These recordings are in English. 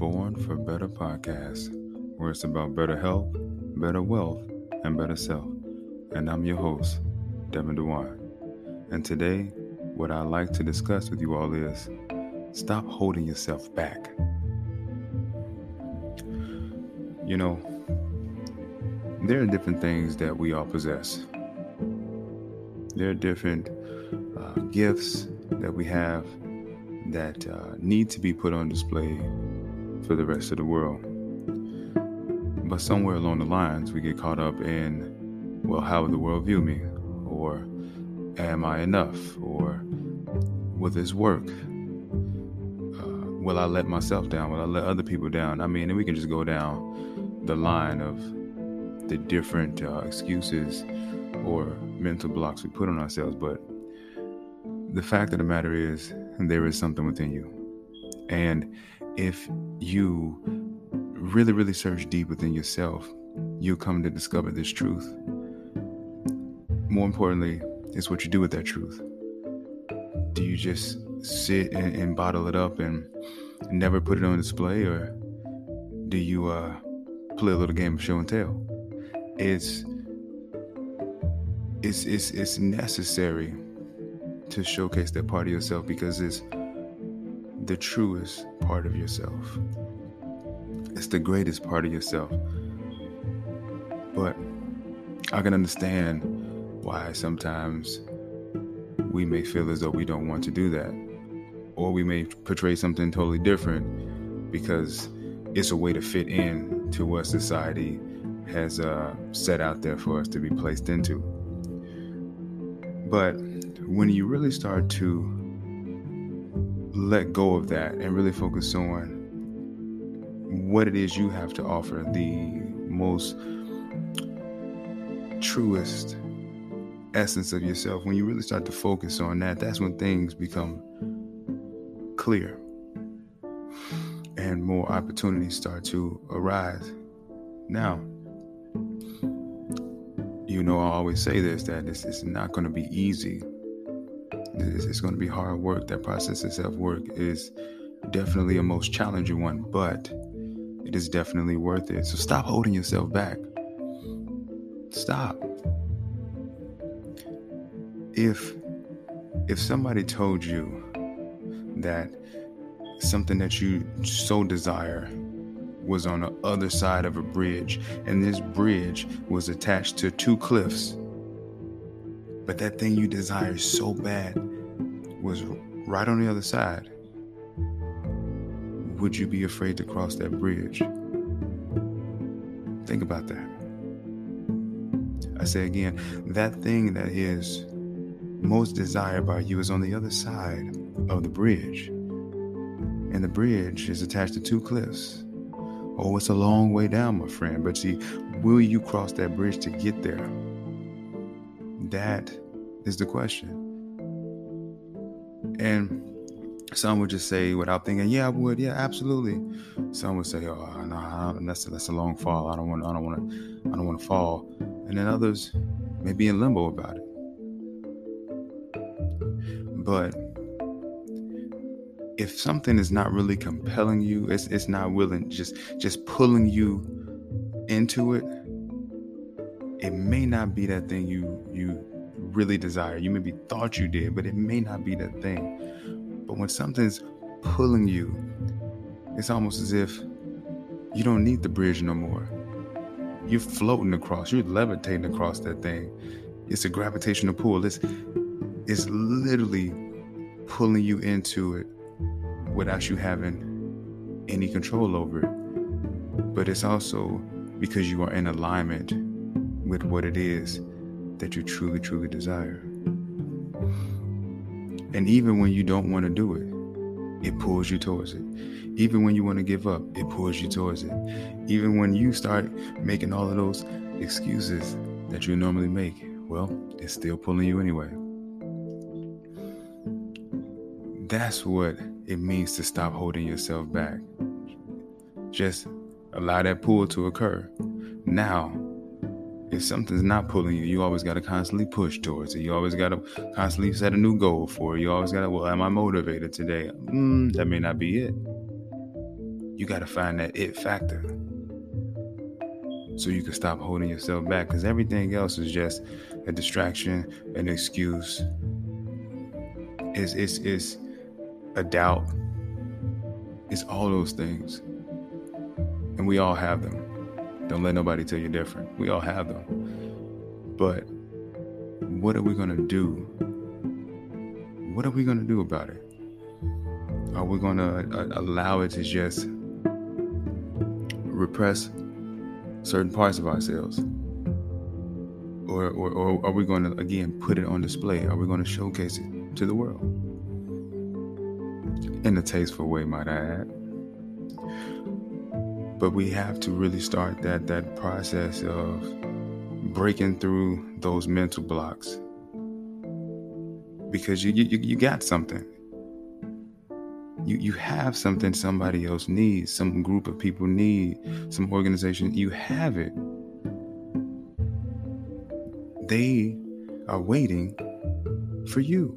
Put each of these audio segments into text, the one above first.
Born for Better podcast, where it's about better health, better wealth, and better self. And I'm your host, Devin DeWine. And today, what I'd like to discuss with you all is stop holding yourself back. You know, there are different things that we all possess. There are different uh, gifts that we have that uh, need to be put on display for the rest of the world. But somewhere along the lines, we get caught up in, well, how will the world view me? Or am I enough? Or will this work? Uh, will I let myself down? Will I let other people down? I mean, and we can just go down the line of the different uh, excuses or mental blocks we put on ourselves. But the fact of the matter is, there is something within you. And if you really, really search deep within yourself, you'll come to discover this truth. More importantly, it's what you do with that truth. Do you just sit and, and bottle it up and never put it on display, or do you uh, play a little game of show and tell? It's it's it's it's necessary to showcase that part of yourself because it's the truest part of yourself. It's the greatest part of yourself. But I can understand why sometimes we may feel as though we don't want to do that. Or we may portray something totally different because it's a way to fit in to what society has uh, set out there for us to be placed into. But when you really start to let go of that and really focus on what it is you have to offer, the most truest essence of yourself, when you really start to focus on that, that's when things become clear and more opportunities start to arise. Now, you know, I always say this that this is not going to be easy. It's, it's going to be hard work. That process of self work is definitely a most challenging one, but it is definitely worth it. So stop holding yourself back. Stop. If if somebody told you that something that you so desire was on the other side of a bridge, and this bridge was attached to two cliffs. But that thing you desire so bad was right on the other side. Would you be afraid to cross that bridge? Think about that. I say again, that thing that is most desired by you is on the other side of the bridge. And the bridge is attached to two cliffs. Oh, it's a long way down, my friend. But see, will you cross that bridge to get there? That is the question. And some would just say, without thinking, "Yeah, I would. Yeah, absolutely." Some would say, "Oh, no, that's that's a long fall. I don't want. I don't want to. I don't want to fall." And then others may be in limbo about it. But if something is not really compelling you, it's it's not willing, just just pulling you into it, it may not be that thing you you really desire. You maybe thought you did, but it may not be that thing. But when something's pulling you, it's almost as if you don't need the bridge no more. You're floating across, you're levitating across that thing. It's a gravitational pull. It's it's literally pulling you into it without you having any control over it. But it's also because you are in alignment with what it is that you truly, truly desire. And even when you don't want to do it, it pulls you towards it. Even when you want to give up, it pulls you towards it. Even when you start making all of those excuses that you normally make, well, it's still pulling you anyway. That's what it means to stop holding yourself back. Just allow that pull to occur. Now, if something's not pulling you, you always got to constantly push towards it. You always got to constantly set a new goal for it. You always got to, well, am I motivated today? Mm, that may not be it. You got to find that it factor so you can stop holding yourself back because everything else is just a distraction, an excuse. Is is is a doubt. It's all those things. And we all have them. Don't let nobody tell you different. We all have them. But what are we going to do? What are we going to do about it? Are we going to uh, allow it to just repress certain parts of ourselves? Or, or, or are we going to, again, put it on display? Are we going to showcase it to the world? In a tasteful way, might I add. But we have to really start that, that process of breaking through those mental blocks because you, you, you got something you you have something somebody else needs, some group of people need, some organization. You have it. They are waiting for you.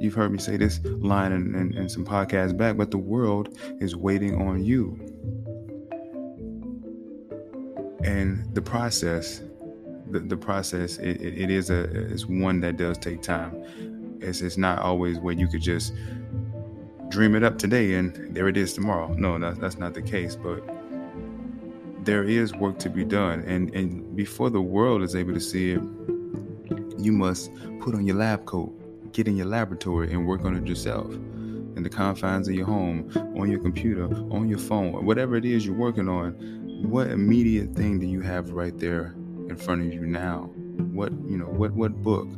You've heard me say this line in, in, in some podcasts back, but the world is waiting on you. And the process, the, the process, it, it, it is a one that does take time. It's, it's not always where you could just dream it up today and there it is tomorrow. No, that's, that's not the case. But there is work to be done. And, and before the world is able to see it, you must put on your lab coat, get in your laboratory, and work on it yourself in the confines of your home, on your computer, on your phone, whatever it is you're working on. What immediate thing do you have right there in front of you now? What you know? What what book?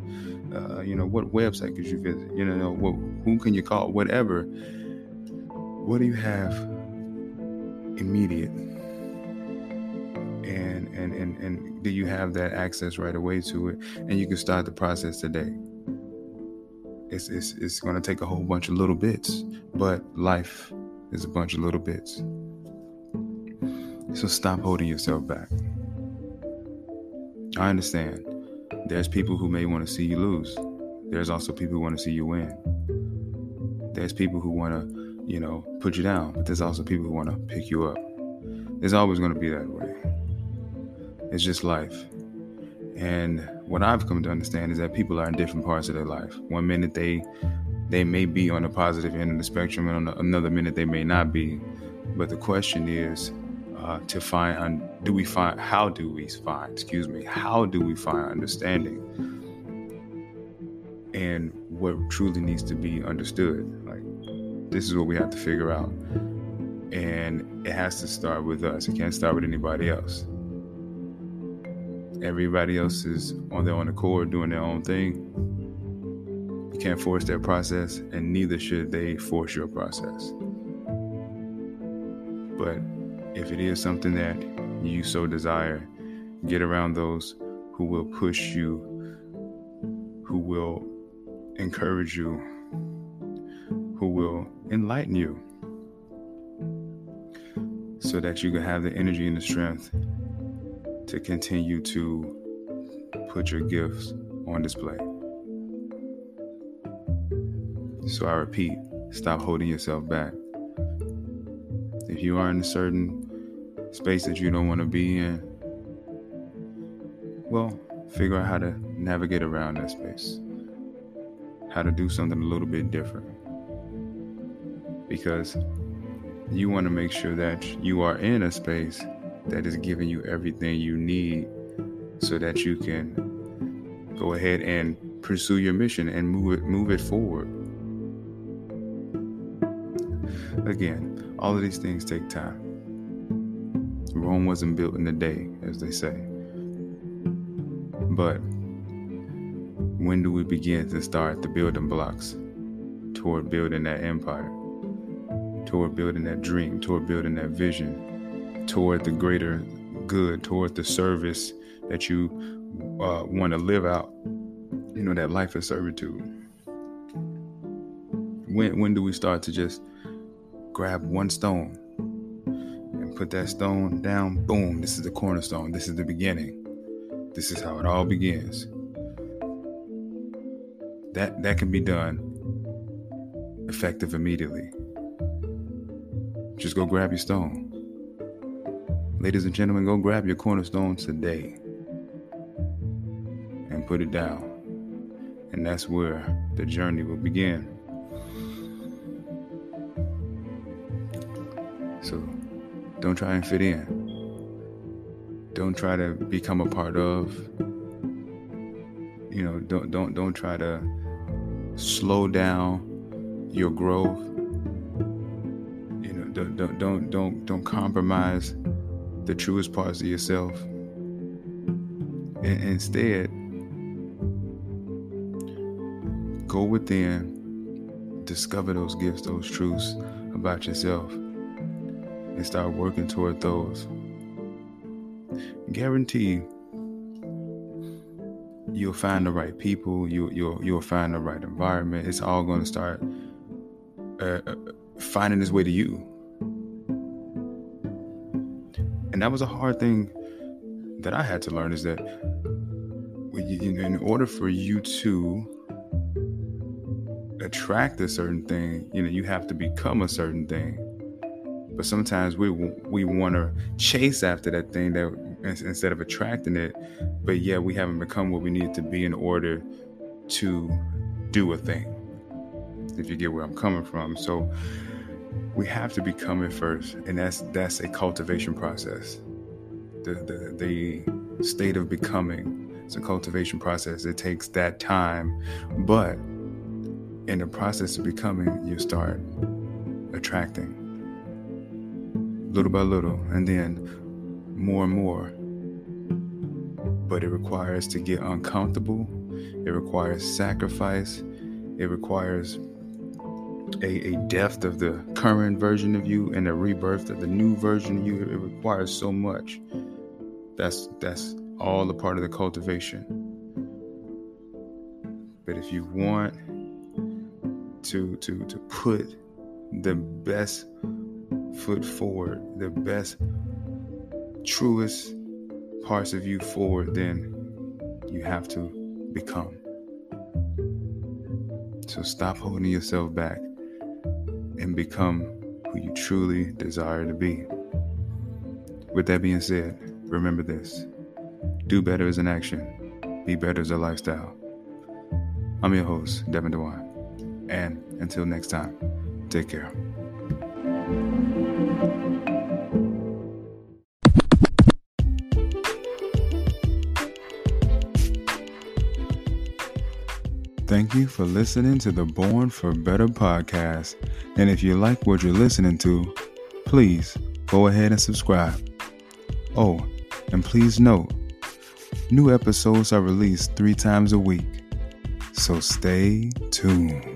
Uh, you know, what website could you visit? You know, what, who can you call? Whatever. What do you have immediate? And, and and and do you have that access right away to it? And you can start the process today. It's it's it's going to take a whole bunch of little bits, but life is a bunch of little bits. So stop holding yourself back. I understand there's people who may want to see you lose. There's also people who want to see you win. There's people who want to, you know, put you down, but there's also people who want to pick you up. It's always going to be that way. It's just life. And what I've come to understand is that people are in different parts of their life. One minute they they may be on the positive end of the spectrum, and on another minute they may not be. But the question is, uh, to find do we find how do we find excuse me how do we find understanding and what truly needs to be understood like this is what we have to figure out and it has to start with us it can't start with anybody else everybody else is on their own accord doing their own thing. You can't force their process and neither should they force your process. But if it is something that you so desire, get around those who will push you, who will encourage you, who will enlighten you, so that you can have the energy and the strength to continue to put your gifts on display. So I repeat, stop holding yourself back. If you are in a certain space that you don't want to be in, well, figure out how to navigate around that space, how to do something a little bit different. Because you want to make sure that you are in a space that is giving you everything you need so that you can go ahead and pursue your mission and move it move it forward. Again, all of these things take time. Rome wasn't built in a day, as they say. But when do we begin to start the building blocks toward building that empire, toward building that dream, toward building that vision, toward the greater good, toward the service that you uh, want to live out? You know, that life of servitude. When, when do we start to just grab one stone and put that stone down, boom, this is the cornerstone. This is the beginning. This is how it all begins. That that can be done effective immediately. just go grab your stone. Ladies and gentlemen, go grab your cornerstone today and put it down. And that's where the journey will begin. So don't try and fit in. Don't try to become a part of. You know, don't don't don't try to slow down your growth. You know, don't don't don't don't, don't compromise the truest parts of yourself. And instead, go within, discover those gifts, those truths about yourself, and start working toward those. Guarantee you'll find the right people. You you'll you'll find the right environment. It's all going to start uh, uh, finding its way to you. And that was a hard thing that I had to learn is that in order for you to attract a certain thing, you know, you have to become a certain thing. But sometimes we we want to chase after that thing that instead of attracting it, but yeah, we haven't become what we need to be in order to do a thing. If you get where I'm coming from, so we have to become it first, and that's that's a cultivation process. The the, the state of becoming it's a cultivation process. It takes that time, but in the process of becoming, you start attracting little by little, and then more and more. But it requires to get uncomfortable. It requires sacrifice. It requires a, a of the current version of you and a rebirth of the new version of you. It requires so much. That's that's all a part of the cultivation. But if you want to to to put the best foot forward, the best truest parts of you forward, then you have to become. So stop holding yourself back and become who you truly desire to be. With that being said, remember this do better as an action, be better as a lifestyle. I'm your host, Devin DeWine. And until next time, take care. Thank you for listening to the Born for Better podcast. And if you like what you're listening to, please go ahead and subscribe. Oh, and please note, new episodes are released three times a week. So stay tuned.